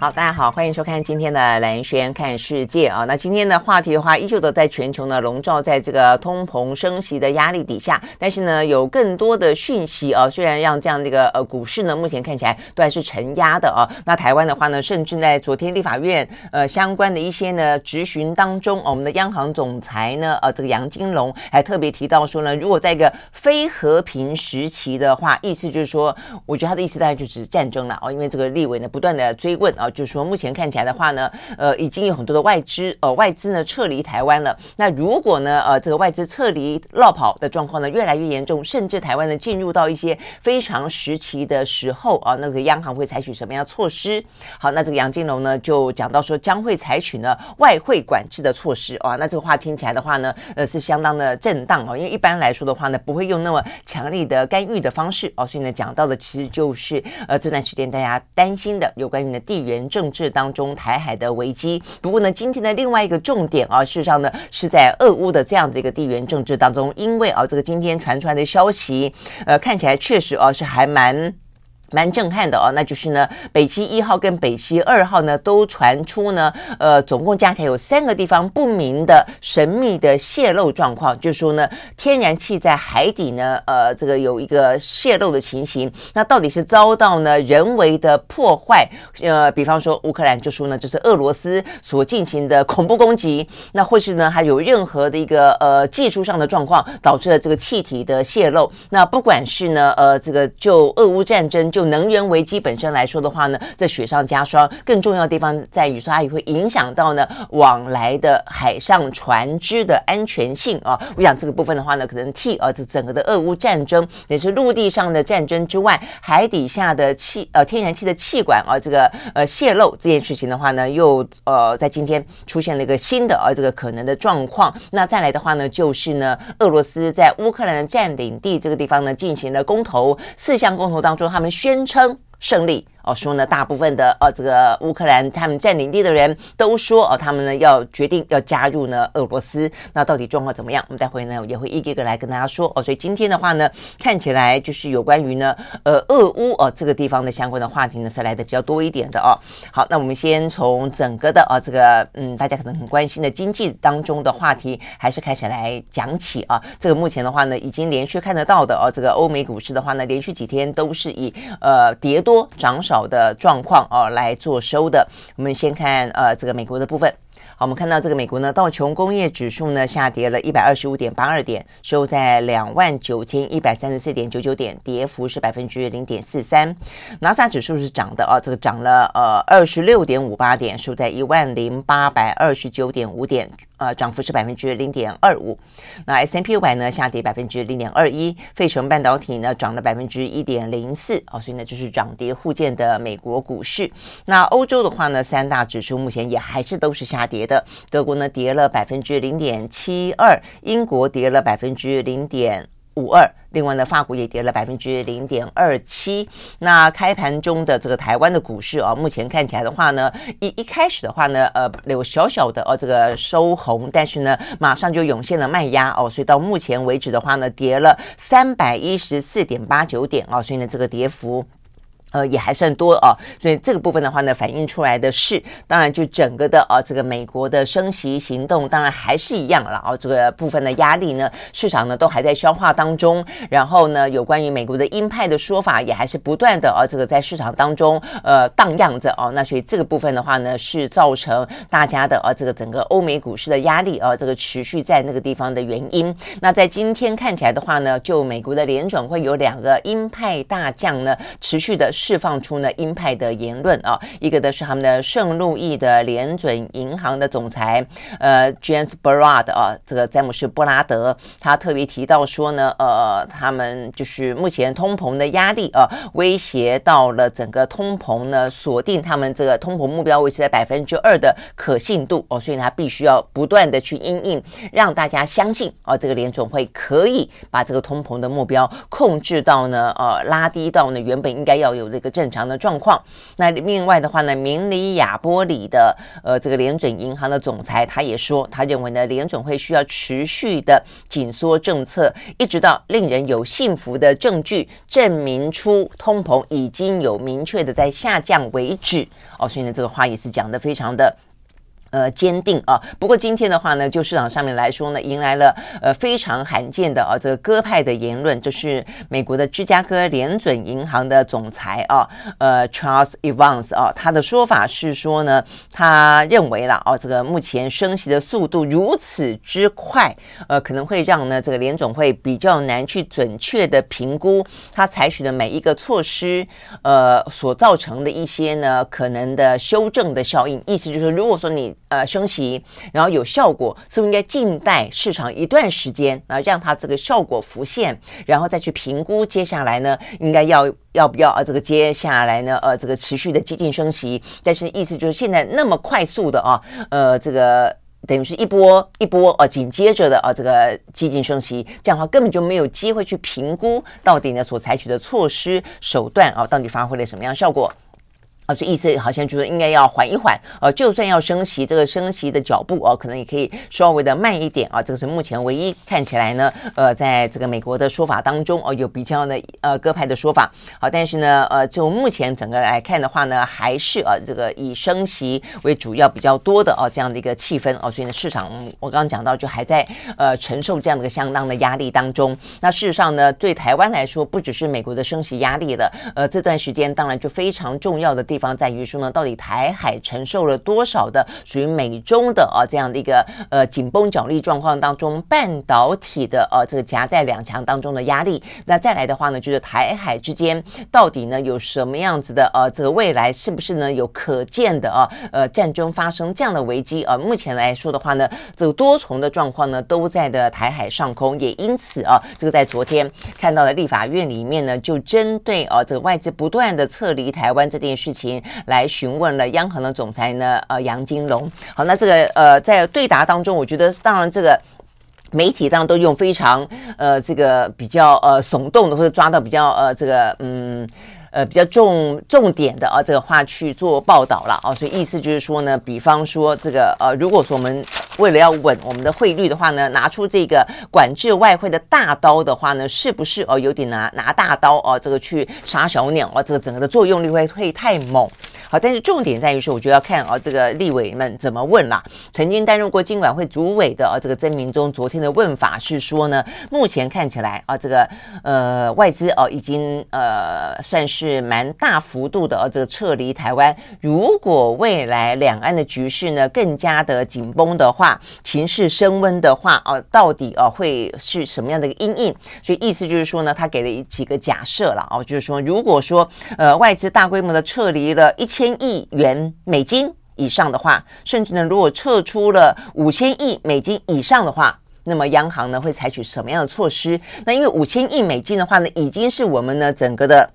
好，大家好，欢迎收看今天的兰轩看世界啊。那今天的话题的话，依旧的在全球呢笼罩在这个通膨升息的压力底下，但是呢有更多的讯息啊，虽然让这样的一个呃股市呢目前看起来都还是承压的啊。那台湾的话呢，甚至在昨天立法院呃相关的一些呢质询当中，我们的央行总裁呢呃这个杨金龙还特别提到说呢，如果在一个非和平时期的话，意思就是说，我觉得他的意思大概就是战争了哦，因为这个立委呢不断的追问啊。就是说，目前看起来的话呢，呃，已经有很多的外资，呃，外资呢撤离台湾了。那如果呢，呃，这个外资撤离落跑的状况呢越来越严重，甚至台湾呢进入到一些非常时期的时候啊，那个央行会采取什么样的措施？好，那这个杨金龙呢就讲到说，将会采取呢外汇管制的措施啊。那这个话听起来的话呢，呃，是相当的震荡哦，因为一般来说的话呢，不会用那么强力的干预的方式哦。所以呢，讲到的其实就是呃这段时间大家担心的有关于的地缘。政治当中，台海的危机。不过呢，今天的另外一个重点啊，事实上呢，是在俄乌的这样的一个地缘政治当中，因为啊，这个今天传出来的消息，呃，看起来确实啊，是还蛮。蛮震撼的哦，那就是呢，北溪一号跟北溪二号呢都传出呢，呃，总共加起来有三个地方不明的神秘的泄漏状况，就是说呢，天然气在海底呢，呃，这个有一个泄漏的情形，那到底是遭到呢人为的破坏，呃，比方说乌克兰就说呢，这是俄罗斯所进行的恐怖攻击，那或是呢还有任何的一个呃技术上的状况导致了这个气体的泄漏，那不管是呢，呃，这个就俄乌战争就就能源危机本身来说的话呢，这雪上加霜。更重要的地方在于说，它也会影响到呢往来的海上船只的安全性啊。我想这个部分的话呢，可能替呃这整个的俄乌战争也是陆地上的战争之外，海底下的气呃天然气的气管啊这个呃泄漏这件事情的话呢，又呃在今天出现了一个新的呃这个可能的状况。那再来的话呢，就是呢俄罗斯在乌克兰的占领地这个地方呢进行了公投，四项公投当中，他们宣。宣称胜利。说呢，大部分的呃，这个乌克兰他们占领地的人都说哦，他们呢要决定要加入呢俄罗斯。那到底状况怎么样？我们待会呢也会一个一个来跟大家说哦。所以今天的话呢，看起来就是有关于呢呃俄乌哦这个地方的相关的话题呢是来的比较多一点的哦。好，那我们先从整个的啊这个嗯大家可能很关心的经济当中的话题，还是开始来讲起啊。这个目前的话呢，已经连续看得到的哦，这个欧美股市的话呢，连续几天都是以呃跌多涨少。好的状况哦来做收的，我们先看呃这个美国的部分。好，我们看到这个美国呢道琼工业指数呢下跌了一百二十五点八二点，收在两万九千一百三十四点九九点，跌幅是百分之零点四三。纳斯达指数是涨的啊，这个涨了呃二十六点五八点，收在一万零八百二十九点五点。呃，涨幅是百分之零点二五。那 S&P 五百呢下跌百分之零点二一，费城半导体呢涨了百分之一点零四。哦，所以呢就是涨跌互见的美国股市。那欧洲的话呢，三大指数目前也还是都是下跌的。德国呢跌了百分之零点七二，英国跌了百分之零点五二，另外呢，法国也跌了百分之零点二七。那开盘中的这个台湾的股市啊，目前看起来的话呢，一一开始的话呢，呃，有小小的哦这个收红，但是呢，马上就涌现了卖压哦，所以到目前为止的话呢，跌了三百一十四点八九点哦，所以呢，这个跌幅。呃，也还算多哦，所以这个部分的话呢，反映出来的是，当然就整个的啊，这个美国的升息行动，当然还是一样了啊，这个部分的压力呢，市场呢都还在消化当中。然后呢，有关于美国的鹰派的说法，也还是不断的啊，这个在市场当中呃荡漾着哦。那所以这个部分的话呢，是造成大家的啊，这个整个欧美股市的压力啊，这个持续在那个地方的原因。那在今天看起来的话呢，就美国的联准会有两个鹰派大将呢，持续的。释放出呢鹰派的言论啊，一个的是他们的圣路易的联准银行的总裁呃 James Bullard 啊，这个詹姆士布拉德，他特别提到说呢，呃，他们就是目前通膨的压力啊，威胁到了整个通膨呢，锁定他们这个通膨目标维持在百分之二的可信度哦，所以他必须要不断的去因应，让大家相信哦，这个联准会可以把这个通膨的目标控制到呢，呃，拉低到呢原本应该要有这个正常的状况。那另外的话呢，明里亚波里的呃这个联准银行的总裁他也说，他认为呢联准会需要持续的紧缩政策，一直到令人有信服的证据证明出通膨已经有明确的在下降为止。哦，所以呢这个话也是讲的非常的。呃，坚定啊！不过今天的话呢，就市场上面来说呢，迎来了呃非常罕见的啊这个鸽派的言论，就是美国的芝加哥联准银行的总裁啊，呃 Charles Evans 啊，他的说法是说呢，他认为了啊，这个目前升息的速度如此之快，呃，可能会让呢这个联准会比较难去准确的评估他采取的每一个措施，呃，所造成的一些呢可能的修正的效应。意思就是，如果说你呃，升息，然后有效果，是不是应该静待市场一段时间啊，让它这个效果浮现，然后再去评估接下来呢，应该要要不要啊？这个接下来呢，呃，这个持续的激进升息，但是意思就是现在那么快速的啊，呃，这个等于是一波一波啊，紧接着的啊，这个激进升息，这样的话根本就没有机会去评估到底呢所采取的措施手段啊，到底发挥了什么样效果。啊，所以意思好像就是应该要缓一缓，呃，就算要升息，这个升息的脚步哦，可能也可以稍微的慢一点啊。这个是目前唯一看起来呢，呃，在这个美国的说法当中哦，有比较的呃鸽派的说法。好，但是呢，呃，就目前整个来看的话呢，还是啊这个以升息为主要比较多的哦这样的一个气氛哦，所以呢，市场我刚刚讲到就还在呃承受这样的一个相当的压力当中。那事实上呢，对台湾来说，不只是美国的升息压力了，呃，这段时间当然就非常重要的地方。在于说呢，到底台海承受了多少的属于美中的啊这样的一个呃紧绷角力状况当中，半导体的呃这个夹在两强当中的压力。那再来的话呢，就是台海之间到底呢有什么样子的呃这个未来是不是呢有可见的啊呃战争发生这样的危机？啊，目前来说的话呢，这个多重的状况呢都在的台海上空，也因此啊，这个在昨天看到的立法院里面呢，就针对啊这个外资不断的撤离台湾这件事情。来询问了央行的总裁呢，呃，杨金龙。好，那这个呃，在对答当中，我觉得当然这个媒体当然都用非常呃这个比较呃耸动的或者抓到比较呃这个嗯。呃，比较重重点的啊，这个话去做报道了啊，所以意思就是说呢，比方说这个呃，如果说我们为了要稳我们的汇率的话呢，拿出这个管制外汇的大刀的话呢，是不是哦有点拿拿大刀哦，这个去杀小鸟啊，这个整个的作用力会会太猛。好，但是重点在于说，我觉得要看啊，这个立委们怎么问啦。曾经担任过金管会主委的啊，这个曾铭宗昨天的问法是说呢，目前看起来啊，这个呃外资哦已经呃算是蛮大幅度的啊，这个撤离台湾。如果未来两岸的局势呢更加的紧绷的话，情势升温的话哦，到底哦会是什么样的一个阴影？所以意思就是说呢，他给了几个假设了啊，就是说如果说呃外资大规模的撤离了一千。千亿元美金以上的话，甚至呢，如果撤出了五千亿美金以上的话，那么央行呢会采取什么样的措施？那因为五千亿美金的话呢，已经是我们呢整个的。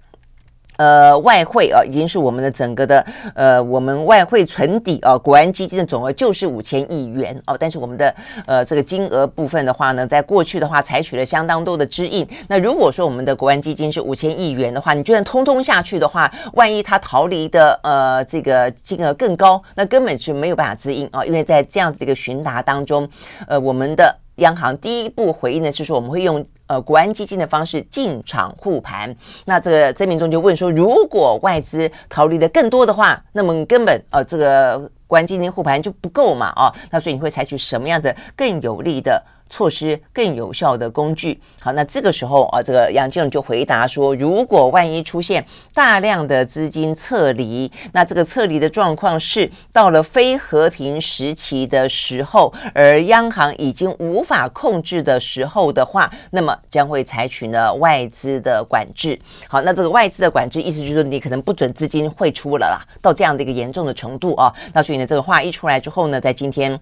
呃，外汇啊，已经是我们的整个的呃，我们外汇存底啊，国安基金的总额就是五千亿元哦。但是我们的呃这个金额部分的话呢，在过去的话采取了相当多的支应。那如果说我们的国安基金是五千亿元的话，你就算通通下去的话，万一它逃离的呃这个金额更高，那根本是没有办法支应啊。因为在这样子的一个询答当中，呃，我们的。央行第一步回应的是说，我们会用呃国安基金的方式进场护盘。那这个曾明忠就问说，如果外资逃离的更多的话，那么根本呃这个国安基金护盘就不够嘛？哦，那所以你会采取什么样子更有利的措施更有效的工具。好，那这个时候啊，这个杨金龙就回答说，如果万一出现大量的资金撤离，那这个撤离的状况是到了非和平时期的时候，而央行已经无法控制的时候的话，那么将会采取呢外资的管制。好，那这个外资的管制意思就是说，你可能不准资金汇出了啦，到这样的一个严重的程度啊。那所以呢，这个话一出来之后呢，在今天。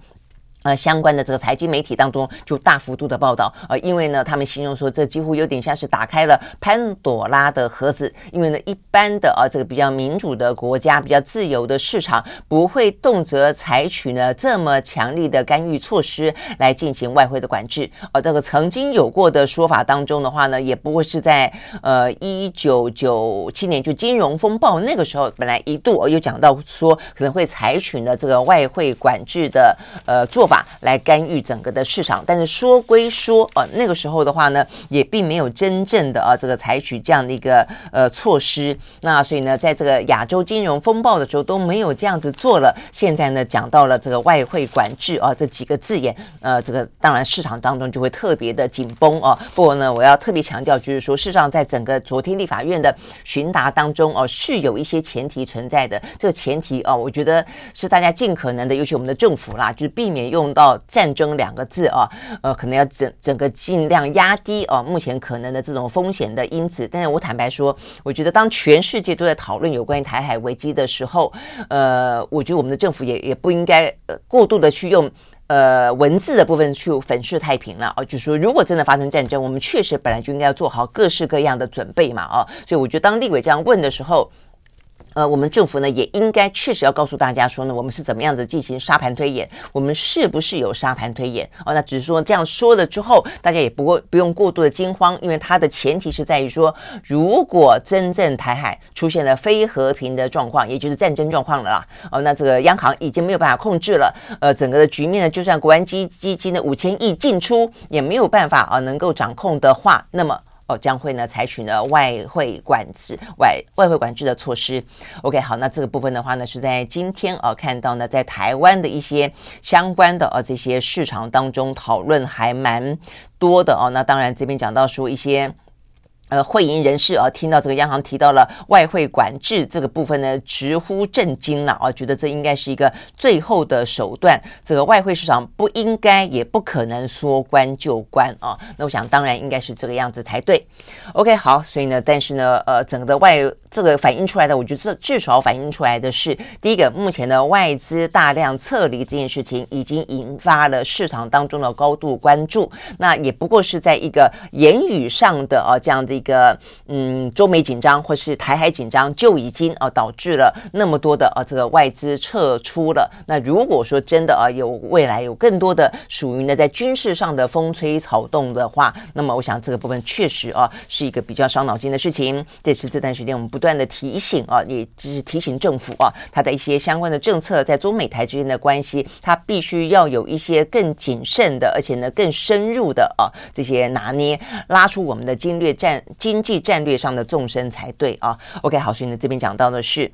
呃，相关的这个财经媒体当中就大幅度的报道，呃，因为呢，他们形容说这几乎有点像是打开了潘朵拉的盒子，因为呢，一般的啊，这个比较民主的国家、比较自由的市场，不会动辄采取呢这么强力的干预措施来进行外汇的管制。呃，这个曾经有过的说法当中的话呢，也不会是在呃一九九七年就金融风暴那个时候，本来一度有讲到说可能会采取呢这个外汇管制的呃做法。法来干预整个的市场，但是说归说，呃，那个时候的话呢，也并没有真正的啊，这个采取这样的一个呃措施。那所以呢，在这个亚洲金融风暴的时候都没有这样子做了。现在呢，讲到了这个外汇管制啊这几个字眼，呃，这个当然市场当中就会特别的紧绷啊。不过呢，我要特别强调，就是说，事实上在整个昨天立法院的询答当中哦，是有一些前提存在的。这个前提啊，我觉得是大家尽可能的，尤其我们的政府啦，就是避免用。用到战争两个字啊，呃，可能要整整个尽量压低啊，目前可能的这种风险的因子。但是我坦白说，我觉得当全世界都在讨论有关于台海危机的时候，呃，我觉得我们的政府也也不应该呃过度的去用呃文字的部分去粉饰太平了啊。就是说，如果真的发生战争，我们确实本来就应该要做好各式各样的准备嘛啊。所以我觉得当立委这样问的时候。呃，我们政府呢也应该确实要告诉大家说呢，我们是怎么样的进行沙盘推演，我们是不是有沙盘推演？哦，那只是说这样说了之后，大家也不过不用过度的惊慌，因为它的前提是在于说，如果真正台海出现了非和平的状况，也就是战争状况了啦，哦，那这个央行已经没有办法控制了，呃，整个的局面呢，就算国安基基金的五千亿进出也没有办法啊能够掌控的话，那么。哦，将会呢采取呢外汇管制、外外汇管制的措施。OK，好，那这个部分的话呢，是在今天啊看到呢，在台湾的一些相关的啊这些市场当中讨论还蛮多的哦。那当然这边讲到说一些。呃，会银人士啊，听到这个央行提到了外汇管制这个部分呢，直呼震惊了啊，觉得这应该是一个最后的手段。这个外汇市场不应该也不可能说关就关啊。那我想，当然应该是这个样子才对。OK，好，所以呢，但是呢，呃，整个的外这个反映出来的，我觉得至少反映出来的是，第一个，目前的外资大量撤离这件事情已经引发了市场当中的高度关注。那也不过是在一个言语上的啊这样的一个。嗯，中美紧张或是台海紧张，就已经啊导致了那么多的啊这个外资撤出了。那如果说真的啊有未来有更多的属于呢在军事上的风吹草动的话，那么我想这个部分确实啊是一个比较伤脑筋的事情。这是这段时间我们不断的提醒啊，也就是提醒政府啊，它的一些相关的政策在中美台之间的关系，它必须要有一些更谨慎的，而且呢更深入的啊这些拿捏，拉出我们的经略战。经济战略上的纵深才对啊。OK，好，所以呢，这边讲到的是。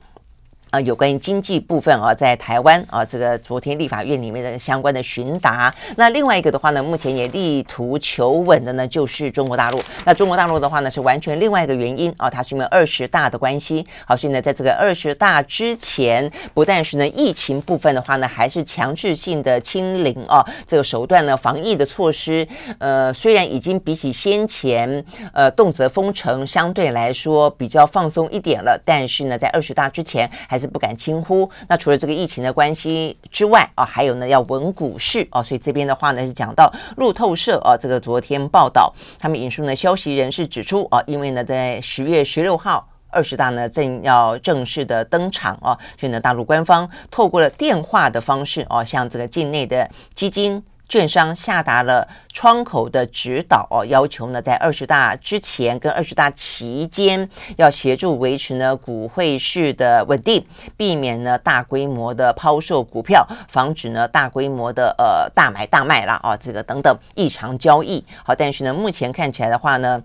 啊，有关于经济部分啊，在台湾啊，这个昨天立法院里面的相关的询答。那另外一个的话呢，目前也力图求稳的呢，就是中国大陆。那中国大陆的话呢，是完全另外一个原因啊，它是因为二十大的关系。好，所以呢，在这个二十大之前，不但是呢疫情部分的话呢，还是强制性的清零啊，这个手段呢，防疫的措施，呃，虽然已经比起先前呃动辄封城相对来说比较放松一点了，但是呢，在二十大之前还。是不敢轻忽。那除了这个疫情的关系之外啊，还有呢要稳股市啊，所以这边的话呢是讲到路透社啊，这个昨天报道，他们引述呢消息人士指出啊，因为呢在十月十六号二十大呢正要正式的登场啊，所以呢大陆官方透过了电话的方式啊，向这个境内的基金。券商下达了窗口的指导哦，要求呢，在二十大之前跟二十大期间，要协助维持呢股汇市的稳定，避免呢大规模的抛售股票，防止呢大规模的呃大买大卖啦啊，这个等等异常交易。好，但是呢，目前看起来的话呢，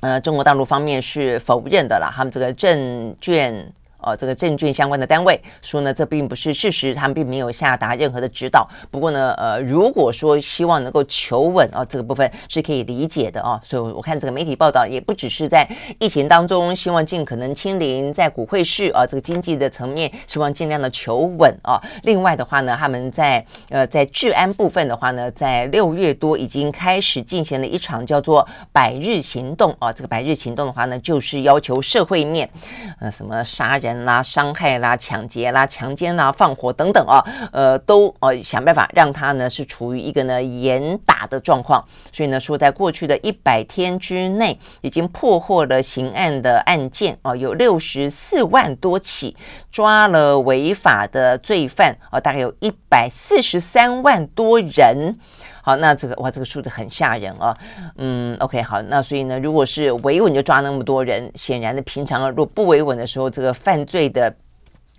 呃，中国大陆方面是否认的啦，他们这个证券。呃这个证券相关的单位说呢，这并不是事实，他们并没有下达任何的指导。不过呢，呃，如果说希望能够求稳啊，这个部分是可以理解的啊。所以我看这个媒体报道也不只是在疫情当中希望尽可能清零，在股汇市啊这个经济的层面希望尽量的求稳啊。另外的话呢，他们在呃在治安部分的话呢，在六月多已经开始进行了一场叫做百日行动啊。这个百日行动的话呢，就是要求社会面呃什么杀人啦、伤害啦、抢劫啦、强奸啦、放火等等啊，呃都呃想办法让他呢是处于一个呢严打的状况。所以呢说，在过去的一百天之内，已经破获了刑案的案件啊，有六十四万多起，抓了违法的罪犯啊，大概有一百四十三万多人。好，那这个哇，这个数字很吓人啊。嗯，OK，好，那所以呢，如果是维稳就抓那么多人，显然的，平常如果不维稳的时候，这个犯罪的。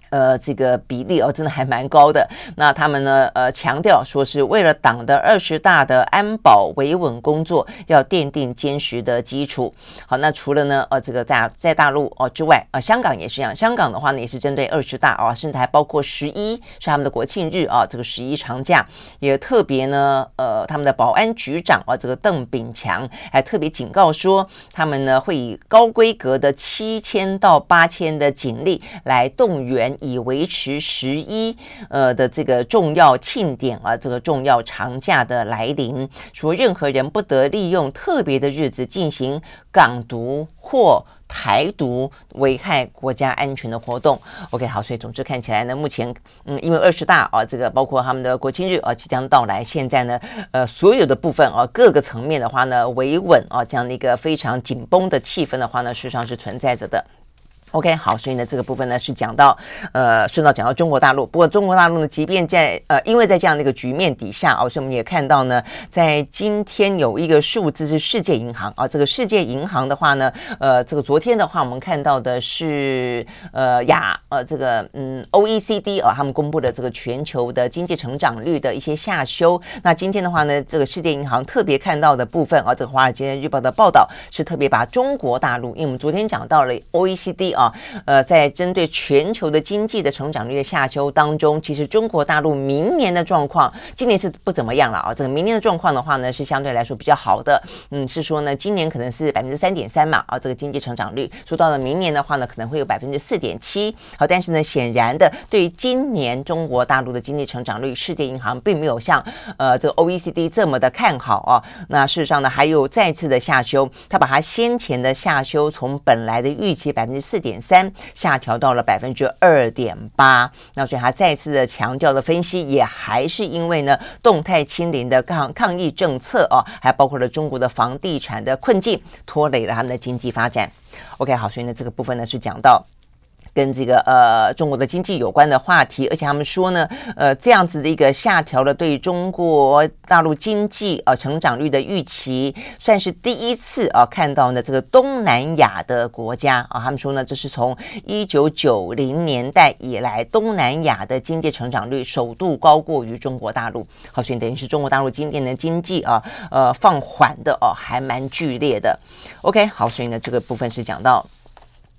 呃，这个比例哦，真的还蛮高的。那他们呢，呃，强调说是为了党的二十大的安保维稳工作，要奠定坚实的基础。好，那除了呢，呃，这个在在大陆哦之外，呃，香港也是一样。香港的话呢，也是针对二十大啊，甚至还包括十一是他们的国庆日啊，这个十一长假也特别呢，呃，他们的保安局长啊，这个邓炳强还特别警告说，他们呢会以高规格的七千到八千的警力来动员。以维持十一呃的这个重要庆典啊，这个重要长假的来临，说任何人不得利用特别的日子进行港独或台独危害国家安全的活动。OK，好，所以总之看起来呢，目前嗯，因为二十大啊，这个包括他们的国庆日啊即将到来，现在呢，呃，所有的部分啊，各个层面的话呢，维稳啊这样的一个非常紧绷的气氛的话呢，事实上是存在着的。OK，好，所以呢，这个部分呢是讲到，呃，顺道讲到中国大陆。不过中国大陆呢，即便在呃，因为在这样的一个局面底下，哦，所以我们也看到呢，在今天有一个数字是世界银行啊，这个世界银行的话呢，呃，这个昨天的话，我们看到的是呃亚呃这个嗯 OECD 啊，他们公布的这个全球的经济成长率的一些下修。那今天的话呢，这个世界银行特别看到的部分啊，这个华尔街日报的报道是特别把中国大陆，因为我们昨天讲到了 OECD。啊，呃，在针对全球的经济的成长率的下修当中，其实中国大陆明年的状况，今年是不怎么样了啊。这个明年的状况的话呢，是相对来说比较好的。嗯，是说呢，今年可能是百分之三点三嘛，啊，这个经济成长率。说到了明年的话呢，可能会有百分之四点七。好，但是呢，显然的，对于今年中国大陆的经济成长率，世界银行并没有像呃这个 OECD 这么的看好啊。那事实上呢，还有再次的下修，他把他先前的下修从本来的预期百分之四点。点三下调到了百分之二点八，那所以他再次的强调的分析，也还是因为呢动态清零的抗抗疫政策哦，还包括了中国的房地产的困境，拖累了他们的经济发展。OK，好，所以呢这个部分呢是讲到。跟这个呃中国的经济有关的话题，而且他们说呢，呃这样子的一个下调了对中国大陆经济呃成长率的预期，算是第一次啊看到呢这个东南亚的国家啊，他们说呢这是从一九九零年代以来东南亚的经济成长率首度高过于中国大陆。好，所以等于是中国大陆今年的经济啊呃放缓的哦、还蛮剧烈的。OK，好，所以呢这个部分是讲到。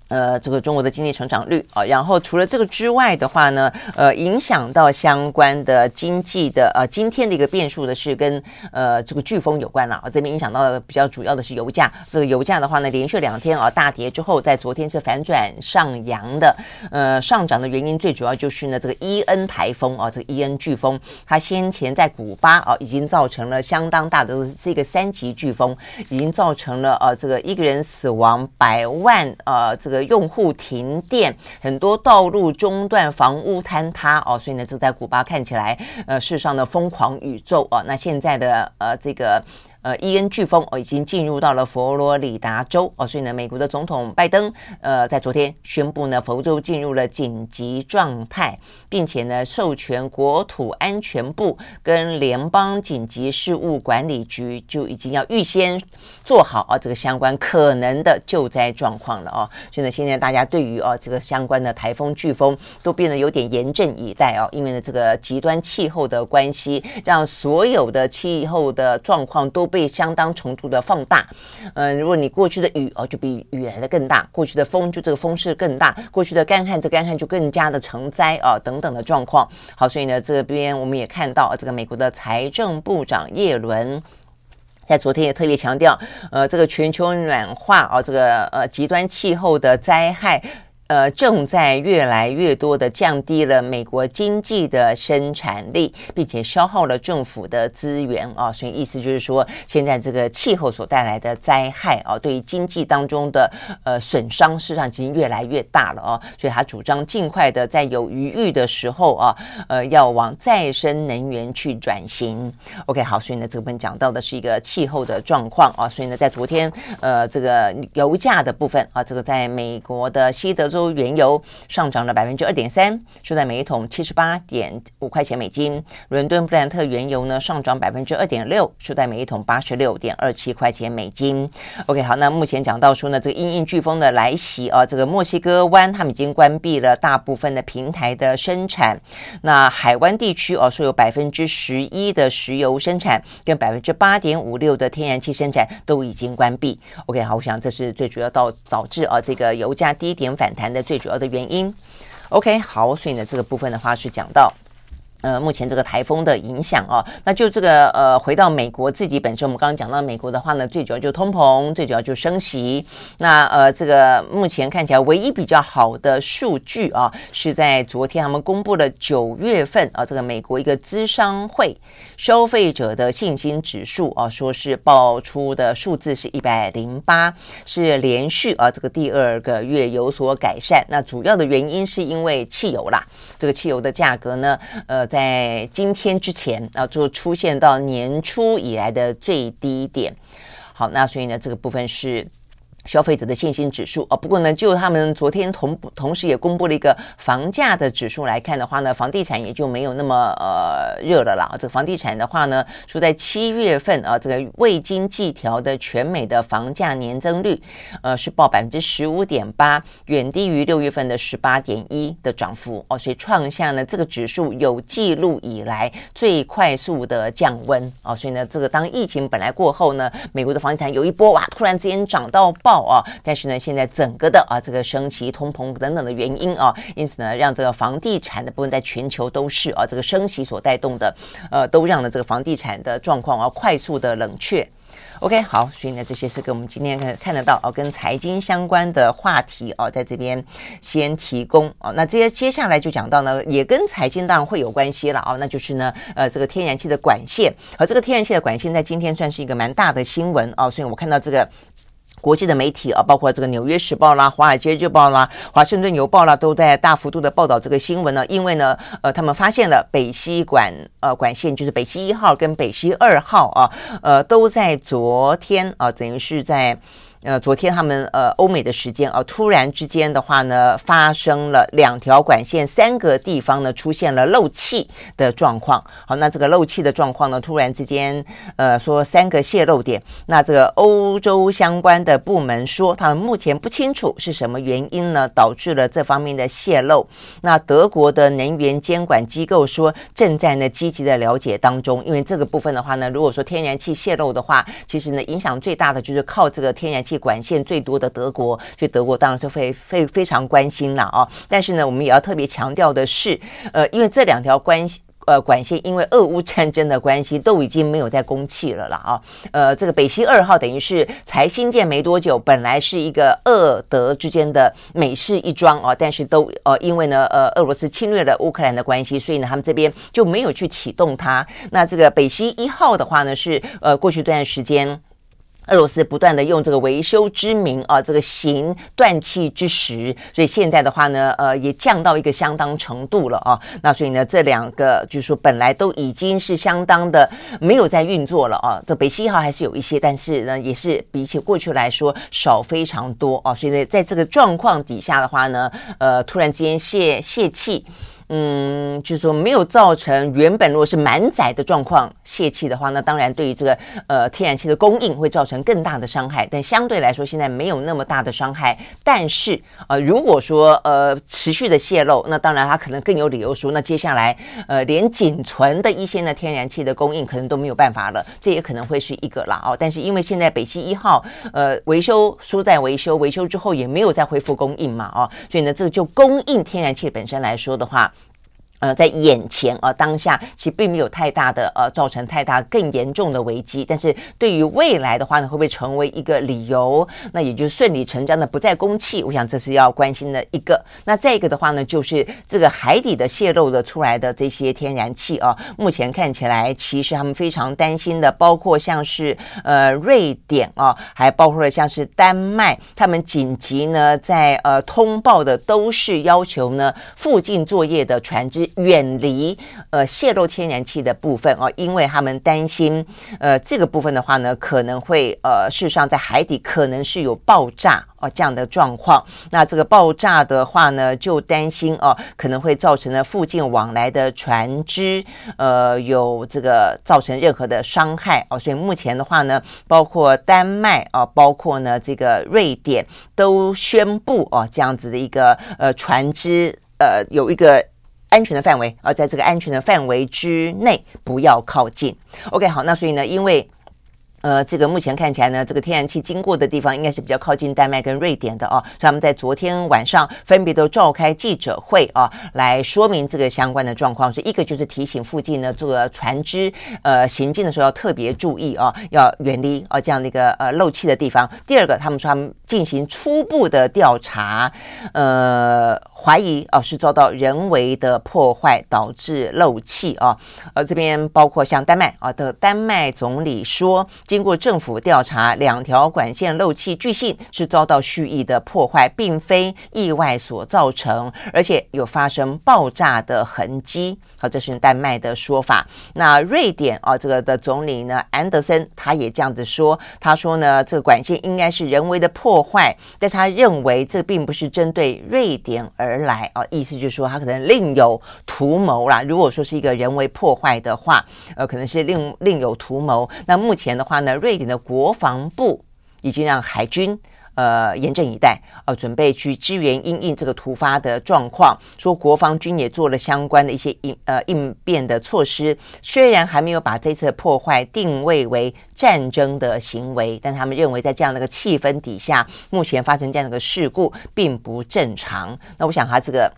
呃，这个中国的经济成长率啊，然后除了这个之外的话呢，呃，影响到相关的经济的呃，今天的一个变数的是跟呃这个飓风有关了啊，这边影响到的比较主要的是油价，这个油价的话呢，连续两天啊大跌之后，在昨天是反转上扬的，呃，上涨的原因最主要就是呢这个伊恩台风啊，这个伊恩飓风，它先前在古巴啊已经造成了相当大的这个三级飓风，已经造成了呃这个一个人死亡，百万呃这个。用户停电，很多道路中断，房屋坍塌哦，所以呢，这在古巴看起来，呃，世上的疯狂宇宙哦，那现在的呃这个。呃，伊恩飓风哦，已经进入到了佛罗里达州哦，所以呢，美国的总统拜登呃，在昨天宣布呢，佛州进入了紧急状态，并且呢，授权国土安全部跟联邦紧急事务管理局就已经要预先做好啊这个相关可能的救灾状况了哦。所以呢，现在大家对于哦这个相关的台风飓风都变得有点严阵以待哦，因为呢，这个极端气候的关系，让所有的气候的状况都被被相当程度的放大。嗯、如果你过去的雨哦，就比雨来的更大；过去的风就这个风势更大；过去的干旱，这干旱就更加的成灾啊、哦，等等的状况。好，所以呢，这边我们也看到这个美国的财政部长耶伦。在昨天也特别强调，呃，这个全球暖化啊，这个呃极端气候的灾害。呃，正在越来越多的降低了美国经济的生产力，并且消耗了政府的资源啊，所以意思就是说，现在这个气候所带来的灾害啊，对于经济当中的呃损伤，事实上已经越来越大了哦，所以他主张尽快的在有余裕的时候啊，呃，要往再生能源去转型。OK，好，所以呢，这本讲到的是一个气候的状况啊，所以呢，在昨天呃，这个油价的部分啊，这个在美国的西德州。州原油上涨了百分之二点三，收在每一桶七十八点五块钱美金。伦敦布兰特原油呢上涨百分之二点六，收在每一桶八十六点二七块钱美金。OK，好，那目前讲到说呢，这个因应飓风的来袭啊，这个墨西哥湾他们已经关闭了大部分的平台的生产。那海湾地区哦，说有百分之十一的石油生产跟百分之八点五六的天然气生产都已经关闭。OK，好，我想这是最主要导导致啊这个油价低点反弹的最主要的原因，OK，好，所以呢，这个部分的话是讲到。呃，目前这个台风的影响啊，那就这个呃，回到美国自己本身，我们刚刚讲到美国的话呢，最主要就通膨，最主要就升息。那呃，这个目前看起来唯一比较好的数据啊，是在昨天他们公布了九月份啊，这个美国一个资商会消费者的信心指数啊，说是报出的数字是一百零八，是连续啊这个第二个月有所改善。那主要的原因是因为汽油啦，这个汽油的价格呢，呃。在今天之前啊，就出现到年初以来的最低点。好，那所以呢，这个部分是。消费者的信心指数啊，不过呢，就他们昨天同同时也公布了一个房价的指数来看的话呢，房地产也就没有那么呃热了啦。这个房地产的话呢，说在七月份啊，这个未经计调的全美的房价年增率，呃，是报百分之十五点八，远低于六月份的十八点一的涨幅哦，所以创下呢这个指数有记录以来最快速的降温啊，所以呢，这个当疫情本来过后呢，美国的房地产有一波哇，突然之间涨到爆。啊，但是呢，现在整个的啊，这个升息、通膨等等的原因啊，因此呢，让这个房地产的部分在全球都是啊，这个升息所带动的，呃，都让呢这个房地产的状况啊快速的冷却。OK，好，所以呢，这些是跟我们今天看看得到啊，跟财经相关的话题哦，在这边先提供哦。那这些接下来就讲到呢，也跟财经当然会有关系了啊，那就是呢，呃，这个天然气的管线，而这个天然气的管线在今天算是一个蛮大的新闻啊，所以我看到这个。国际的媒体啊，包括这个《纽约时报》啦、《华尔街日报》啦、《华盛顿邮报》啦，都在大幅度的报道这个新闻呢。因为呢，呃，他们发现了北溪管呃管线，就是北溪一号跟北溪二号啊，呃，都在昨天啊，等于是在。呃，昨天他们呃欧美的时间啊、突然之间的话呢，发生了两条管线三个地方呢出现了漏气的状况。好，那这个漏气的状况呢，突然之间呃说三个泄漏点。那这个欧洲相关的部门说，他们目前不清楚是什么原因呢导致了这方面的泄漏。那德国的能源监管机构说，正在呢积极的了解当中。因为这个部分的话呢，如果说天然气泄漏的话，其实呢影响最大的就是靠这个天然气。气管线最多的德国，所以德国当然是非非非常关心了啊。但是呢，我们也要特别强调的是，呃，因为这两条关系呃管线，因为俄乌战争的关系，都已经没有在供气了了啊。呃，这个北溪二号等于是才新建没多久，本来是一个俄德之间的美事一桩啊，但是都呃因为呢呃俄罗斯侵略了乌克兰的关系，所以呢他们这边就没有去启动它。那这个北溪一号的话呢，是呃过去一段时间。俄罗斯不断的用这个维修之名啊，这个行断气之实，所以现在的话呢，呃，也降到一个相当程度了啊。那所以呢，这两个就是说本来都已经是相当的没有在运作了啊。这北溪一号还是有一些，但是呢，也是比起过去来说少非常多啊。所以呢，在这个状况底下的话呢，呃，突然之间泄泄气。嗯，就是说没有造成原本如果是满载的状况泄气的话，那当然对于这个呃天然气的供应会造成更大的伤害。但相对来说，现在没有那么大的伤害。但是呃，如果说呃持续的泄漏，那当然它可能更有理由说，那接下来呃连仅存的一些呢天然气的供应可能都没有办法了，这也可能会是一个了哦。但是因为现在北溪一号呃维修输在维修，维修之后也没有再恢复供应嘛哦，所以呢这个就供应天然气本身来说的话。呃，在眼前啊，当下其实并没有太大的呃，造成太大更严重的危机。但是对于未来的话呢，会不会成为一个理由？那也就顺理成章的不再供气。我想这是要关心的一个。那再一个的话呢，就是这个海底的泄漏的出来的这些天然气啊，目前看起来其实他们非常担心的，包括像是呃瑞典啊，还包括了像是丹麦，他们紧急呢在呃通报的都是要求呢附近作业的船只。远离呃泄漏天然气的部分哦，因为他们担心呃这个部分的话呢，可能会呃事实上在海底可能是有爆炸哦这样的状况。那这个爆炸的话呢，就担心哦可能会造成了附近往来的船只呃有这个造成任何的伤害哦。所以目前的话呢，包括丹麦啊，包括呢这个瑞典都宣布哦这样子的一个呃船只呃有一个。安全的范围，而在这个安全的范围之内，不要靠近。OK，好，那所以呢，因为。呃，这个目前看起来呢，这个天然气经过的地方应该是比较靠近丹麦跟瑞典的哦，所以他们在昨天晚上分别都召开记者会啊，来说明这个相关的状况。所以一个就是提醒附近呢，这个船只呃行进的时候要特别注意啊，要远离啊这样的一个呃漏气的地方。第二个，他们说他们进行初步的调查，呃，怀疑啊是遭到人为的破坏导致漏气啊。呃，这边包括像丹麦啊的丹麦总理说。经过政府调查，两条管线漏气据信是遭到蓄意的破坏，并非意外所造成，而且有发生爆炸的痕迹。好，这是丹麦的说法。那瑞典啊，这个的总理呢，安德森他也这样子说，他说呢，这个管线应该是人为的破坏，但是他认为这并不是针对瑞典而来啊，意思就是说他可能另有图谋啦。如果说是一个人为破坏的话，呃，可能是另另有图谋。那目前的话。那瑞典的国防部已经让海军呃严阵以待，呃准备去支援因应这个突发的状况。说国防军也做了相关的一些应呃应变的措施，虽然还没有把这次破坏定位为战争的行为，但他们认为在这样的一个气氛底下，目前发生这样的一个事故并不正常。那我想他这个。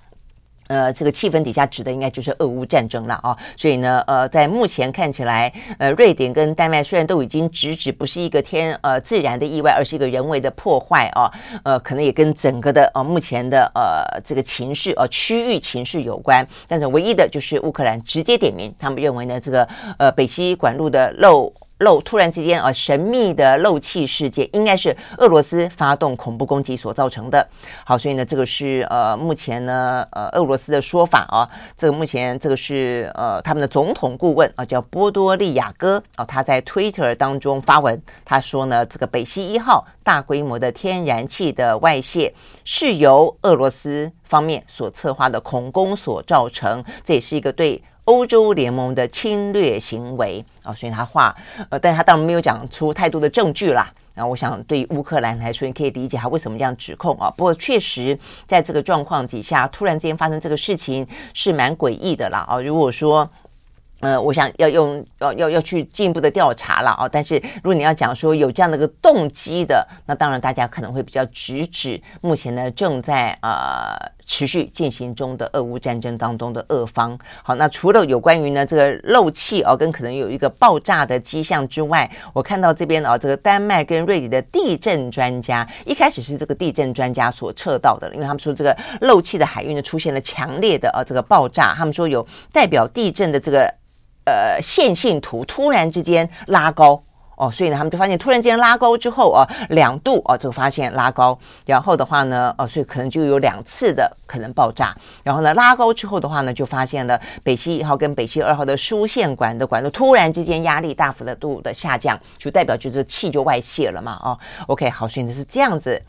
呃，这个气氛底下指的应该就是俄乌战争了啊，所以呢，呃，在目前看起来，呃，瑞典跟丹麦虽然都已经直指不是一个天呃自然的意外，而是一个人为的破坏啊，呃，可能也跟整个的呃目前的呃这个情势呃区域情势有关，但是唯一的就是乌克兰直接点名，他们认为呢，这个呃北溪管路的漏。漏突然之间啊，神秘的漏气事件应该是俄罗斯发动恐怖攻击所造成的。好，所以呢，这个是呃目前呢呃俄罗斯的说法啊。这个目前这个是呃他们的总统顾问啊，叫波多利亚哥啊，他在 Twitter 当中发文，他说呢，这个北溪一号大规模的天然气的外泄是由俄罗斯方面所策划的恐攻所造成，这也是一个对。欧洲联盟的侵略行为啊，所以他话，呃，但他当然没有讲出太多的证据啦。然后我想，对于乌克兰来说，你可以理解他为什么这样指控啊。不过确实，在这个状况底下，突然之间发生这个事情是蛮诡异的啦。啊。如果说，呃，我想要用要要要去进一步的调查了啊。但是如果你要讲说有这样的一个动机的，那当然大家可能会比较直指目前呢正在呃。持续进行中的俄乌战争当中的俄方，好，那除了有关于呢这个漏气哦，跟可能有一个爆炸的迹象之外，我看到这边啊，这个丹麦跟瑞典的地震专家一开始是这个地震专家所测到的，因为他们说这个漏气的海域呢出现了强烈的呃这个爆炸，他们说有代表地震的这个呃线性图突然之间拉高。哦，所以呢，他们就发现突然间拉高之后啊，两度啊，就发现拉高，然后的话呢，哦，所以可能就有两次的可能爆炸，然后呢，拉高之后的话呢，就发现了北溪一号跟北溪二号的输线管的管路突然之间压力大幅度的下降，就代表就是气就外泄了嘛，哦，OK，好，所以呢是这样子。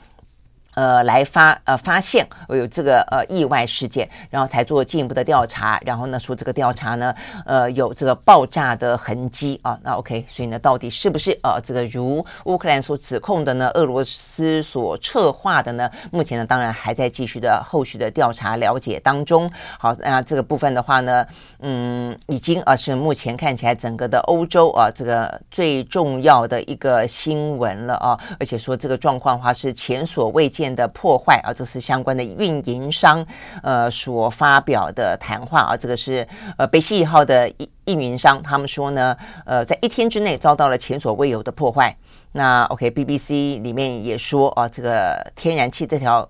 呃，来发呃发现有这个呃意外事件，然后才做进一步的调查，然后呢说这个调查呢呃有这个爆炸的痕迹啊，那 OK，所以呢到底是不是呃这个如乌克兰所指控的呢？俄罗斯所策划的呢？目前呢当然还在继续的后续的调查了解当中。好，那这个部分的话呢，嗯，已经、呃、是目前看起来整个的欧洲啊这个最重要的一个新闻了啊，而且说这个状况的话是前所未见。的破坏啊，这是相关的运营商呃所发表的谈话啊，这个是呃北溪一号的运运营商，他们说呢，呃，在一天之内遭到了前所未有的破坏。那 OK，BBC 里面也说啊，这个天然气这条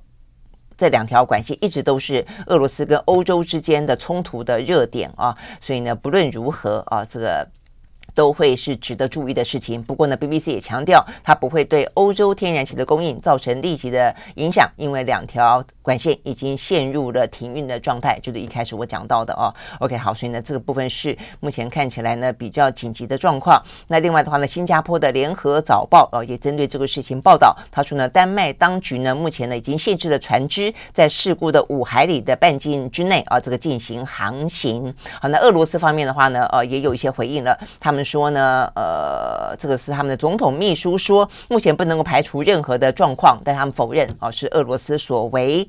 这两条管线一直都是俄罗斯跟欧洲之间的冲突的热点啊，所以呢，不论如何啊，这个。都会是值得注意的事情。不过呢，BBC 也强调，它不会对欧洲天然气的供应造成立即的影响，因为两条管线已经陷入了停运的状态，就是一开始我讲到的哦。OK，好，所以呢，这个部分是目前看起来呢比较紧急的状况。那另外的话呢，新加坡的联合早报呃也针对这个事情报道，他说呢，丹麦当局呢目前呢已经限制了船只在事故的五海里的半径之内啊这个进行航行。好，那俄罗斯方面的话呢，呃也有一些回应了，他们。说呢，呃，这个是他们的总统秘书说，目前不能够排除任何的状况，但他们否认哦，是俄罗斯所为。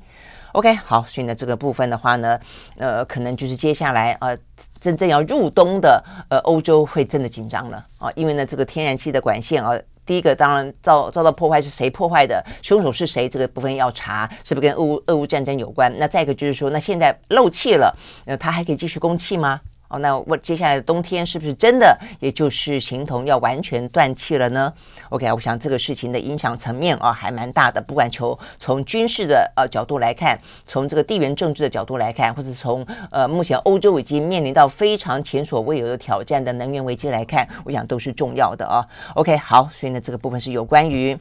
OK，好，所以呢，这个部分的话呢，呃，可能就是接下来呃，真正要入冬的呃，欧洲会真的紧张了啊，因为呢，这个天然气的管线啊，第一个当然遭遭到破坏是谁破坏的，凶手是谁，这个部分要查，是不是跟俄乌俄乌战争有关？那再一个就是说，那现在漏气了，那它还可以继续供气吗？那我接下来的冬天是不是真的也就是形同要完全断气了呢？OK，我想这个事情的影响层面啊还蛮大的，不管从从军事的呃角度来看，从这个地缘政治的角度来看，或者从呃目前欧洲已经面临到非常前所未有的挑战的能源危机来看，我想都是重要的啊。OK，好，所以呢这个部分是有关于。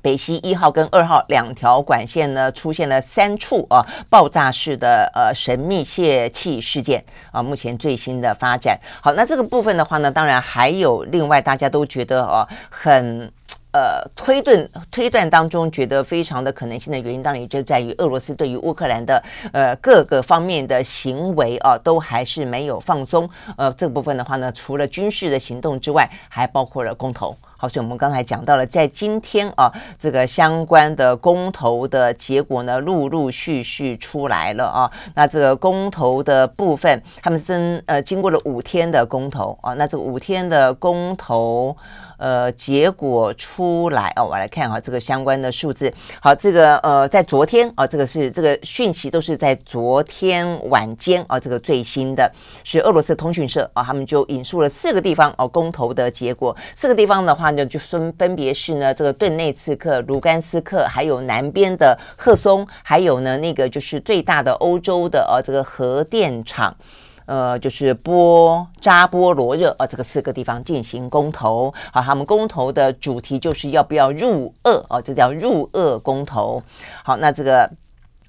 北溪一号跟二号两条管线呢，出现了三处啊爆炸式的呃神秘泄气事件啊，目前最新的发展。好，那这个部分的话呢，当然还有另外大家都觉得哦、很呃推断推断当中觉得非常的可能性的原因，当然也就在于俄罗斯对于乌克兰的呃各个方面的行为啊，都还是没有放松。呃，这部分的话呢，除了军事的行动之外，还包括了公投。好，所以我们刚才讲到了，在今天啊，这个相关的公投的结果呢，陆陆续续出来了啊。那这个公投的部分，他们是呃经过了五天的公投啊。那这五天的公投。呃，结果出来哦，我来看哈，这个相关的数字。好，这个呃，在昨天啊，这个是这个讯息都是在昨天晚间啊，这个最新的是俄罗斯通讯社啊，他们就引述了四个地方哦，公投的结果。四个地方的话呢，就分分别是呢，这个顿内茨克、卢甘斯克，还有南边的赫松，还有呢那个就是最大的欧洲的呃这个核电厂。呃，就是波扎波罗热啊，这个四个地方进行公投，好，他们公投的主题就是要不要入俄啊，这叫入俄公投。好，那这个。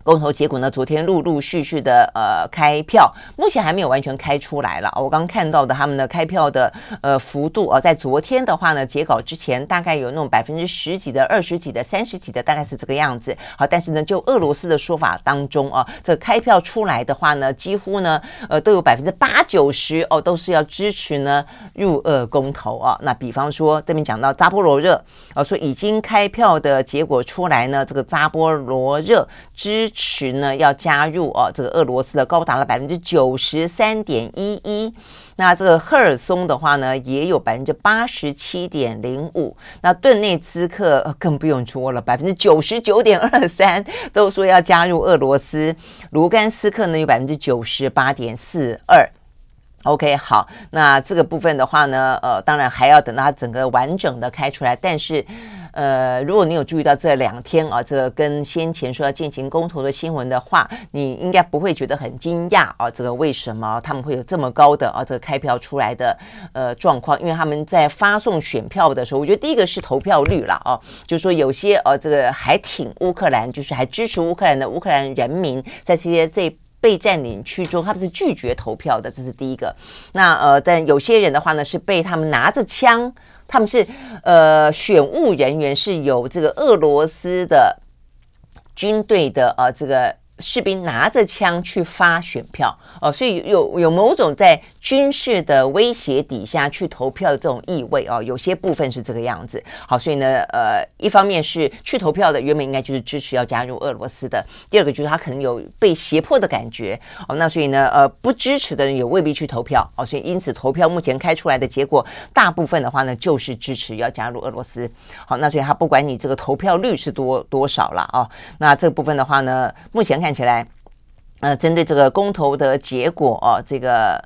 公投结果呢？昨天陆陆续续的呃开票，目前还没有完全开出来了。我刚看到的他们的开票的呃幅度啊，在昨天的话呢，截稿之前大概有那种百分之十几的、二十几的、三十几的，大概是这个样子。好，但是呢，就俄罗斯的说法当中啊，这开票出来的话呢，几乎呢呃都有百分之八九十哦，都是要支持呢入俄公投啊。那比方说这边讲到扎波罗热啊，说已经开票的结果出来呢，这个扎波罗热支。持呢要加入哦，这个俄罗斯的高达了百分之九十三点一一，那这个赫尔松的话呢也有百分之八十七点零五，那顿内兹克更不用说了，百分之九十九点二三都说要加入俄罗斯，卢甘斯克呢有百分之九十八点四二。OK，好，那这个部分的话呢，呃，当然还要等到它整个完整的开出来，但是。呃，如果你有注意到这两天啊，这个跟先前说要进行公投的新闻的话，你应该不会觉得很惊讶啊。这个为什么他们会有这么高的啊这个开票出来的呃状况？因为他们在发送选票的时候，我觉得第一个是投票率了啊，就是说有些呃这个还挺乌克兰，就是还支持乌克兰的乌克兰人民，在这些这被占领区中，他们是拒绝投票的，这是第一个。那呃，但有些人的话呢，是被他们拿着枪。他们是呃选务人员，是由这个俄罗斯的军队的呃这个。士兵拿着枪去发选票哦，所以有有某种在军事的威胁底下去投票的这种意味哦，有些部分是这个样子。好，所以呢，呃，一方面是去投票的原本应该就是支持要加入俄罗斯的，第二个就是他可能有被胁迫的感觉哦，那所以呢，呃，不支持的人也未必去投票哦，所以因此投票目前开出来的结果，大部分的话呢就是支持要加入俄罗斯。好，那所以他不管你这个投票率是多多少了哦，那这部分的话呢，目前。看起来，呃，针对这个公投的结果哦，这个，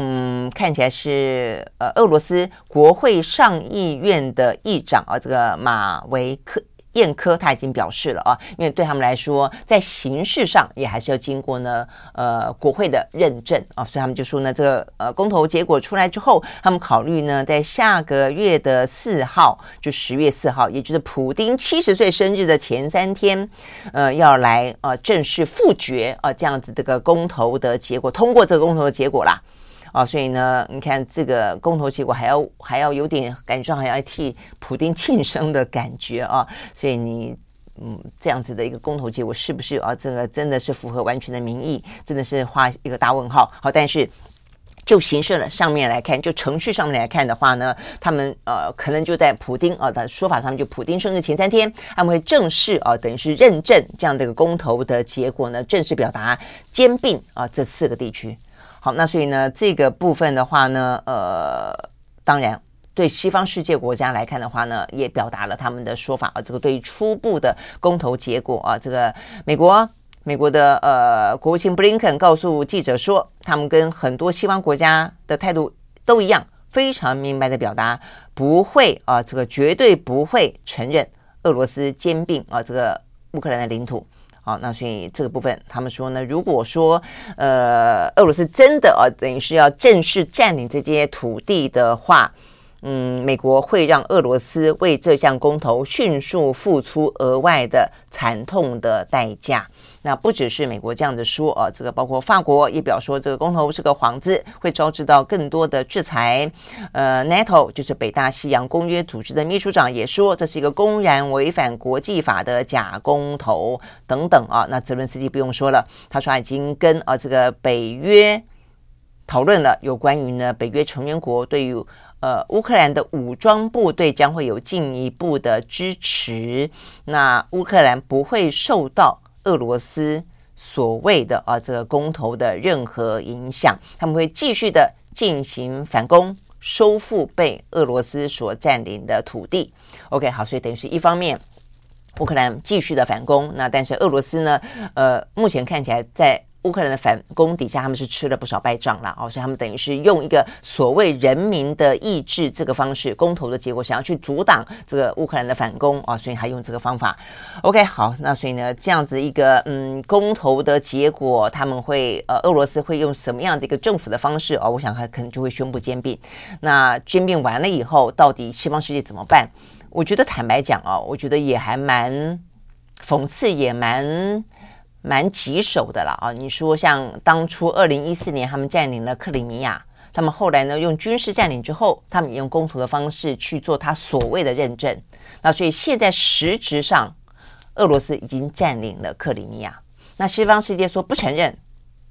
嗯，看起来是呃，俄罗斯国会上议院的议长啊，这个马维克。燕科他已经表示了啊，因为对他们来说，在形式上也还是要经过呢，呃，国会的认证啊，所以他们就说呢，这个呃公投结果出来之后，他们考虑呢，在下个月的四号，就十月四号，也就是普丁七十岁生日的前三天，呃，要来呃正式复决啊，这样子这个公投的结果，通过这个公投的结果啦。啊，所以呢，你看这个公投结果还要还要有点感觉上还要替普丁庆生的感觉啊，所以你嗯这样子的一个公投结果是不是啊这个真的是符合完全的民意，真的是画一个大问号。好，但是就形式的上面来看，就程序上面来看的话呢，他们呃可能就在普丁啊的说法上面，就普丁生日前三天，他们会正式啊等于是认证这样的一个公投的结果呢，正式表达兼并啊这四个地区。好，那所以呢，这个部分的话呢，呃，当然对西方世界国家来看的话呢，也表达了他们的说法啊。这个对于初步的公投结果啊，这个美国美国的呃国务卿布林肯告诉记者说，他们跟很多西方国家的态度都一样，非常明白的表达不会啊，这个绝对不会承认俄罗斯兼并啊这个乌克兰的领土。好，那所以这个部分，他们说呢，如果说呃，俄罗斯真的啊，等于是要正式占领这些土地的话，嗯，美国会让俄罗斯为这项公投迅速付出额外的惨痛的代价。那不只是美国这样子说啊，这个包括法国也表示这个公投是个幌子，会招致到更多的制裁。呃，NATO 就是北大西洋公约组织的秘书长也说，这是一个公然违反国际法的假公投等等啊。那泽伦斯基不用说了，他说已经跟啊这个北约讨论了有关于呢北约成员国对于呃乌克兰的武装部队将会有进一步的支持，那乌克兰不会受到。俄罗斯所谓的啊，这个公投的任何影响，他们会继续的进行反攻，收复被俄罗斯所占领的土地。OK，好，所以等于是一方面，乌克兰继续的反攻，那但是俄罗斯呢，呃，目前看起来在。乌克兰的反攻底下，他们是吃了不少败仗了哦，所以他们等于是用一个所谓人民的意志这个方式，公投的结果，想要去阻挡这个乌克兰的反攻啊，所以还用这个方法。OK，好，那所以呢，这样子一个嗯公投的结果，他们会呃俄罗斯会用什么样的一个政府的方式哦？我想他可能就会宣布兼并。那兼并完了以后，到底西方世界怎么办？我觉得坦白讲哦，我觉得也还蛮讽刺，也蛮。蛮棘手的了啊！你说像当初二零一四年他们占领了克里米亚，他们后来呢用军事占领之后，他们也用公投的方式去做他所谓的认证。那所以现在实质上，俄罗斯已经占领了克里米亚。那西方世界说不承认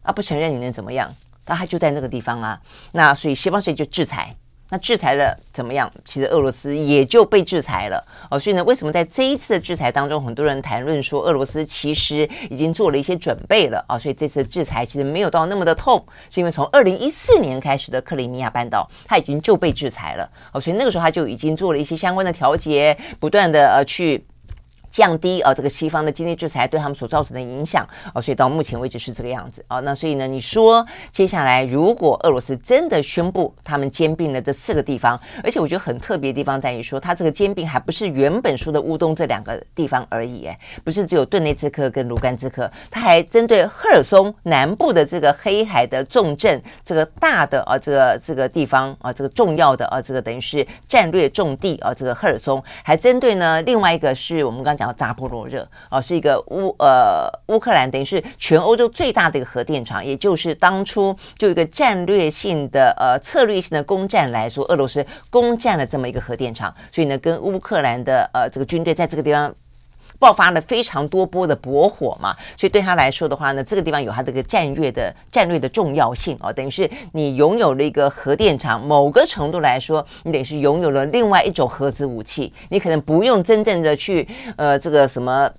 啊，不承认你能怎么样？那他就在那个地方啊。那所以西方世界就制裁。那制裁了怎么样？其实俄罗斯也就被制裁了哦。所以呢，为什么在这一次的制裁当中，很多人谈论说俄罗斯其实已经做了一些准备了啊？所以这次制裁其实没有到那么的痛，是因为从二零一四年开始的克里米亚半岛，它已经就被制裁了哦。所以那个时候它就已经做了一些相关的调节，不断的呃去。降低啊，这个西方的经济制裁对他们所造成的影响啊，所以到目前为止是这个样子啊。那所以呢，你说接下来如果俄罗斯真的宣布他们兼并了这四个地方，而且我觉得很特别的地方在于说，他这个兼并还不是原本说的乌东这两个地方而已，哎，不是只有顿内茨克跟卢甘斯克，他还针对赫尔松南部的这个黑海的重镇，这个大的啊，这个这个地方啊，这个重要的啊，这个等于是战略重地啊，这个赫尔松，还针对呢另外一个是我们刚讲。扎波罗热啊，是一个乌呃乌克兰等于是全欧洲最大的一个核电厂，也就是当初就一个战略性的呃策略性的攻占来说，俄罗斯攻占了这么一个核电厂，所以呢，跟乌克兰的呃这个军队在这个地方爆发了非常多波的博火嘛，所以对他来说的话呢，这个地方有他这个战略的战略的重要性哦，等于是你拥有了一个核电厂，某个程度来说，你等于是拥有了另外一种核子武器，你可能不用真正的去呃这个什么。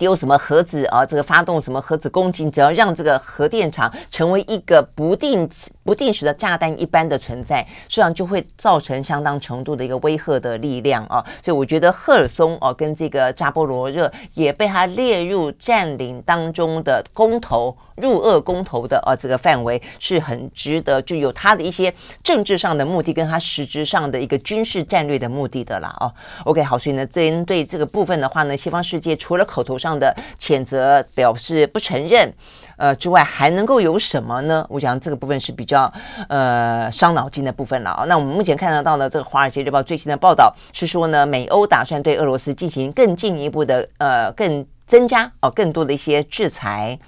丢什么核子啊？这个发动什么核子攻击？只要让这个核电厂成为一个不定不定时的炸弹一般的存在，实际上就会造成相当程度的一个威吓的力量啊。所以我觉得赫尔松哦，跟这个扎波罗热也被他列入占领当中的公投。入俄公投的呃、啊、这个范围是很值得，就有他的一些政治上的目的，跟他实质上的一个军事战略的目的的啦哦。OK，好，所以呢，针对这个部分的话呢，西方世界除了口头上的谴责、表示不承认，呃之外，还能够有什么呢？我想这个部分是比较呃伤脑筋的部分了啊。那我们目前看得到呢，这个《华尔街日报》最新的报道是说呢，美欧打算对俄罗斯进行更进一步的呃更增加哦更多的一些制裁。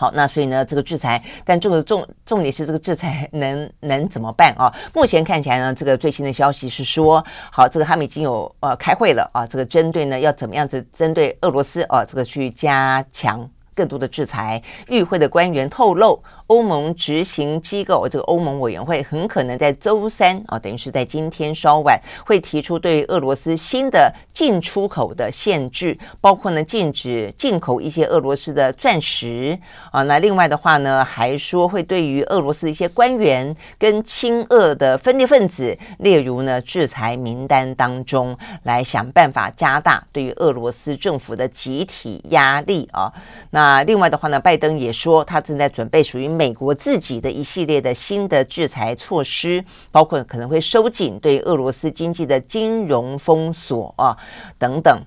好，那所以呢，这个制裁，但这个重重点是这个制裁能能怎么办啊？目前看起来呢，这个最新的消息是说，好，这个他们已经有呃开会了啊，这个针对呢要怎么样子针对俄罗斯啊，这个去加强更多的制裁。与会的官员透露。欧盟执行机构这个欧盟委员会很可能在周三啊，等于是在今天稍晚会提出对俄罗斯新的进出口的限制，包括呢禁止进口一些俄罗斯的钻石啊。那另外的话呢，还说会对于俄罗斯一些官员跟亲俄的分裂分子列入呢制裁名单当中，来想办法加大对于俄罗斯政府的集体压力啊。那另外的话呢，拜登也说他正在准备属于。美国自己的一系列的新的制裁措施，包括可能会收紧对俄罗斯经济的金融封锁啊等等。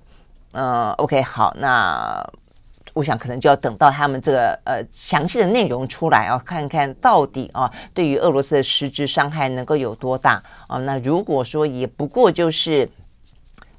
呃，OK，好，那我想可能就要等到他们这个呃详细的内容出来啊，看看到底啊对于俄罗斯的实质伤害能够有多大啊。那如果说也不过就是。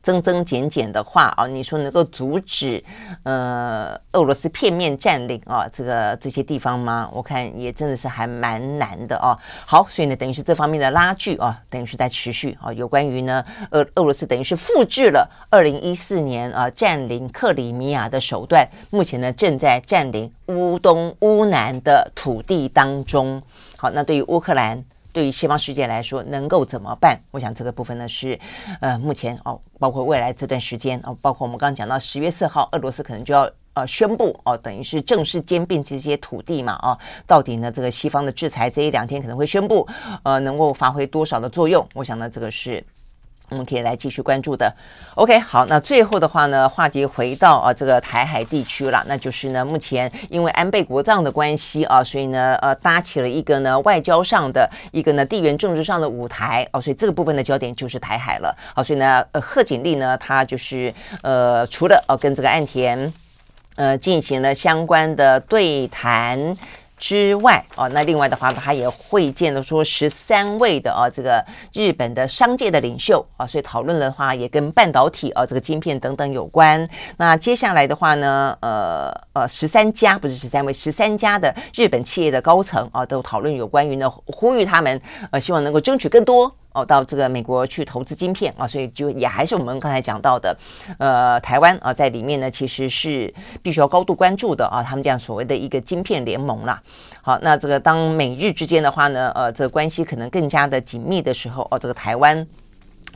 增增减减的话啊，你说能够阻止呃俄罗斯片面占领啊这个这些地方吗？我看也真的是还蛮难的哦。好，所以呢，等于是这方面的拉锯啊，等于是在持续啊。有关于呢，俄俄罗斯等于是复制了二零一四年啊占领克里米亚的手段，目前呢正在占领乌东乌南的土地当中。好，那对于乌克兰。对于西方世界来说，能够怎么办？我想这个部分呢是，呃，目前哦，包括未来这段时间哦，包括我们刚刚讲到十月四号，俄罗斯可能就要呃宣布哦，等于是正式兼并这些土地嘛，哦，到底呢这个西方的制裁这一两天可能会宣布，呃，能够发挥多少的作用？我想呢这个是。我们可以来继续关注的。OK，好，那最后的话呢，话题回到啊这个台海地区了，那就是呢，目前因为安倍国葬的关系啊，所以呢，呃，搭起了一个呢外交上的一个呢地缘政治上的舞台哦，所以这个部分的焦点就是台海了。好，所以呢，呃，贺锦丽呢，她就是呃，除了哦跟这个岸田呃进行了相关的对谈。之外啊，那另外的话呢，他也会见了说十三位的啊这个日本的商界的领袖啊，所以讨论的话也跟半导体啊这个晶片等等有关。那接下来的话呢，呃呃十三家不是十三位，十三家的日本企业的高层啊都讨论有关于呢呼吁他们呃希望能够争取更多。哦，到这个美国去投资晶片啊，所以就也还是我们刚才讲到的，呃，台湾啊，在里面呢，其实是必须要高度关注的啊，他们这样所谓的一个晶片联盟啦。好，那这个当美日之间的话呢，呃，这个关系可能更加的紧密的时候，哦，这个台湾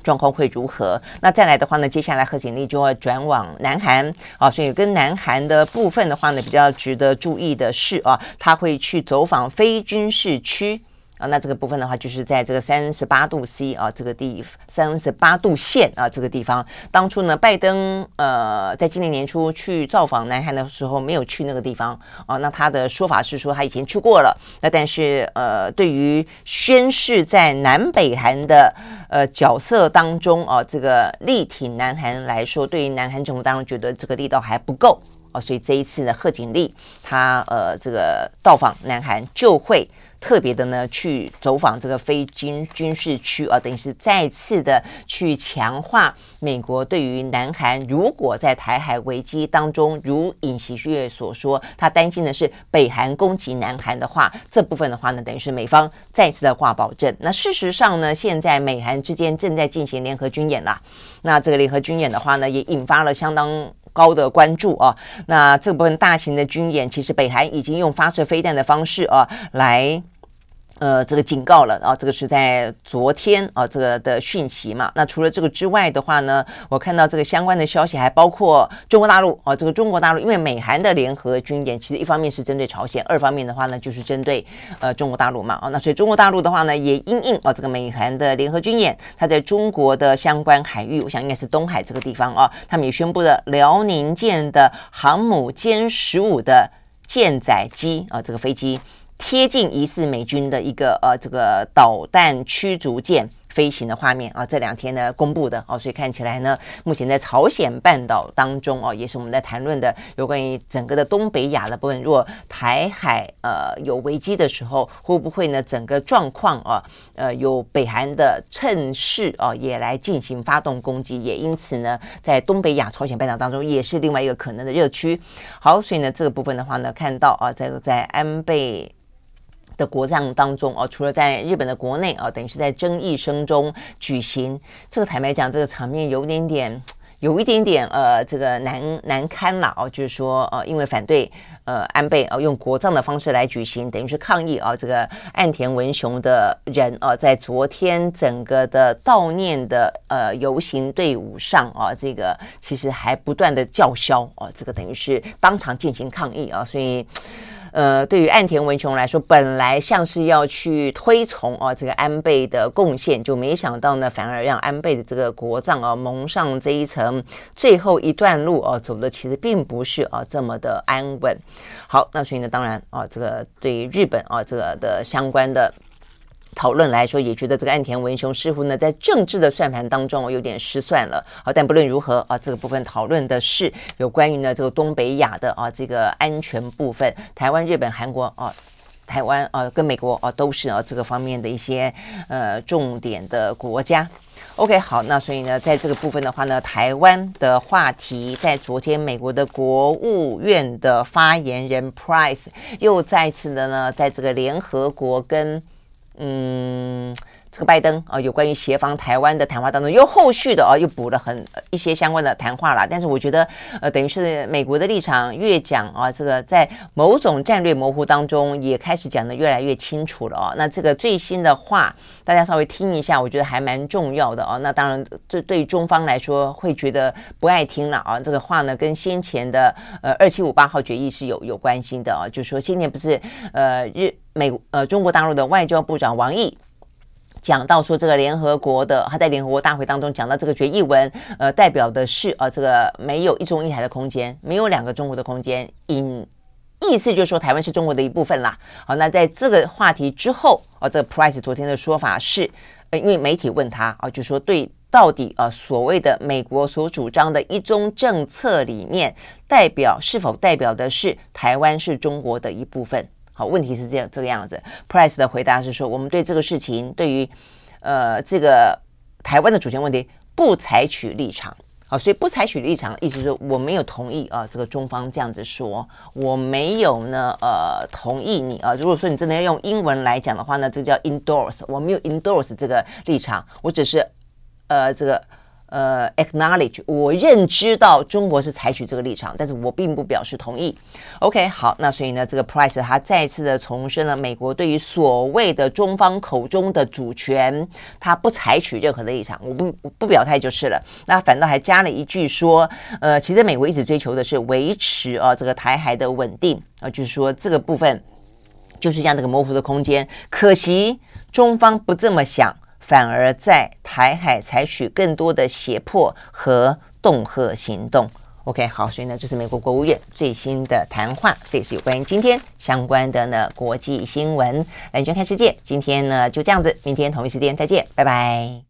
状况会如何？那再来的话呢，接下来贺锦丽就会转往南韩啊，所以跟南韩的部分的话呢，比较值得注意的是啊，他会去走访非军事区。啊，那这个部分的话，就是在这个三十八度 C 啊，这个地三十八度线啊，这个地方，当初呢，拜登呃，在今年年初去造访南韩的时候，没有去那个地方啊。那他的说法是说，他以前去过了。那但是呃，对于宣誓在南北韩的呃角色当中啊，这个力挺南韩来说，对于南韩政府当然觉得这个力道还不够啊。所以这一次呢，贺锦丽他呃这个到访南韩就会。特别的呢，去走访这个非军军事区啊，等于是再次的去强化美国对于南韩，如果在台海危机当中，如尹锡悦所说，他担心的是北韩攻击南韩的话，这部分的话呢，等于是美方再次的挂保证。那事实上呢，现在美韩之间正在进行联合军演啦。那这个联合军演的话呢，也引发了相当。高的关注啊。那这部分大型的军演，其实北韩已经用发射飞弹的方式啊来。呃，这个警告了啊，这个是在昨天啊，这个的讯息嘛。那除了这个之外的话呢，我看到这个相关的消息还包括中国大陆啊，这个中国大陆因为美韩的联合军演，其实一方面是针对朝鲜，二方面的话呢就是针对呃中国大陆嘛啊。那所以中国大陆的话呢也因应啊这个美韩的联合军演，它在中国的相关海域，我想应该是东海这个地方啊，他们也宣布了辽宁舰的航母歼十五的舰载机啊，这个飞机。贴近疑似美军的一个呃这个导弹驱逐舰飞行的画面啊，这两天呢公布的哦，所以看起来呢，目前在朝鲜半岛当中哦，也是我们在谈论的有关于整个的东北亚的部分。如果台海呃有危机的时候，会不会呢整个状况啊呃有北韩的趁势啊也来进行发动攻击，也因此呢，在东北亚朝鲜半岛当中也是另外一个可能的热区。好，所以呢这个部分的话呢，看到啊在在安倍。的国葬当中哦，除了在日本的国内啊，等于是在争议声中举行。这个坦白讲，这个场面有点点，有一点点呃，这个难难堪了哦。就是说呃，因为反对呃安倍啊用国葬的方式来举行，等于是抗议啊。这个岸田文雄的人啊，在昨天整个的悼念的呃游行队伍上啊，这个其实还不断的叫嚣啊，这个等于是当场进行抗议啊，所以。呃，对于岸田文雄来说，本来像是要去推崇啊这个安倍的贡献，就没想到呢，反而让安倍的这个国葬啊蒙上这一层最后一段路啊走的其实并不是啊这么的安稳。好，那所以呢，当然啊，这个对于日本啊这个的相关的。讨论来说，也觉得这个岸田文雄似乎呢，在政治的算盘当中有点失算了。好，但不论如何啊，这个部分讨论的是有关于呢这个东北亚的啊这个安全部分，台湾、日本、韩国啊，台湾啊跟美国啊都是啊这个方面的一些呃重点的国家。OK，好，那所以呢，在这个部分的话呢，台湾的话题在昨天美国的国务院的发言人 Price 又再次的呢，在这个联合国跟嗯，这个拜登啊，有关于协防台湾的谈话当中，又后续的啊，又补了很一些相关的谈话了。但是我觉得，呃，等于是美国的立场越讲啊，这个在某种战略模糊当中，也开始讲得越来越清楚了啊。那这个最新的话，大家稍微听一下，我觉得还蛮重要的啊。那当然，这对中方来说会觉得不爱听了啊。这个话呢，跟先前的呃二七五八号决议是有有关系的啊。就是说，先前不是呃日。美呃，中国大陆的外交部长王毅讲到说，这个联合国的他在联合国大会当中讲到这个决议文，呃，代表的是呃，这个没有一中一台的空间，没有两个中国的空间，意意思就是说台湾是中国的一部分啦。好，那在这个话题之后，啊，这个 Price 昨天的说法是，呃，因为媒体问他啊，就说对到底呃所谓的美国所主张的一中政策里面，代表是否代表的是台湾是中国的一部分？好，问题是这样这个样子。Price 的回答是说，我们对这个事情，对于呃这个台湾的主权问题不采取立场。好，所以不采取立场，意思是我没有同意啊，这个中方这样子说，我没有呢呃同意你啊。如果说你真的要用英文来讲的话呢，这叫 endorse，我没有 endorse 这个立场，我只是呃这个。呃，acknowledge，我认知到中国是采取这个立场，但是我并不表示同意。OK，好，那所以呢，这个 Price 他再次的重申了美国对于所谓的中方口中的主权，他不采取任何的立场，我不不表态就是了。那反倒还加了一句说，呃，其实美国一直追求的是维持啊这个台海的稳定啊，就是说这个部分就是这样这个模糊的空间，可惜中方不这么想。反而在台海采取更多的胁迫和恫吓行动。OK，好，所以呢，这是美国国务院最新的谈话，这也是有关于今天相关的呢国际新闻。来，你先看世界，今天呢就这样子，明天同一时间再见，拜拜。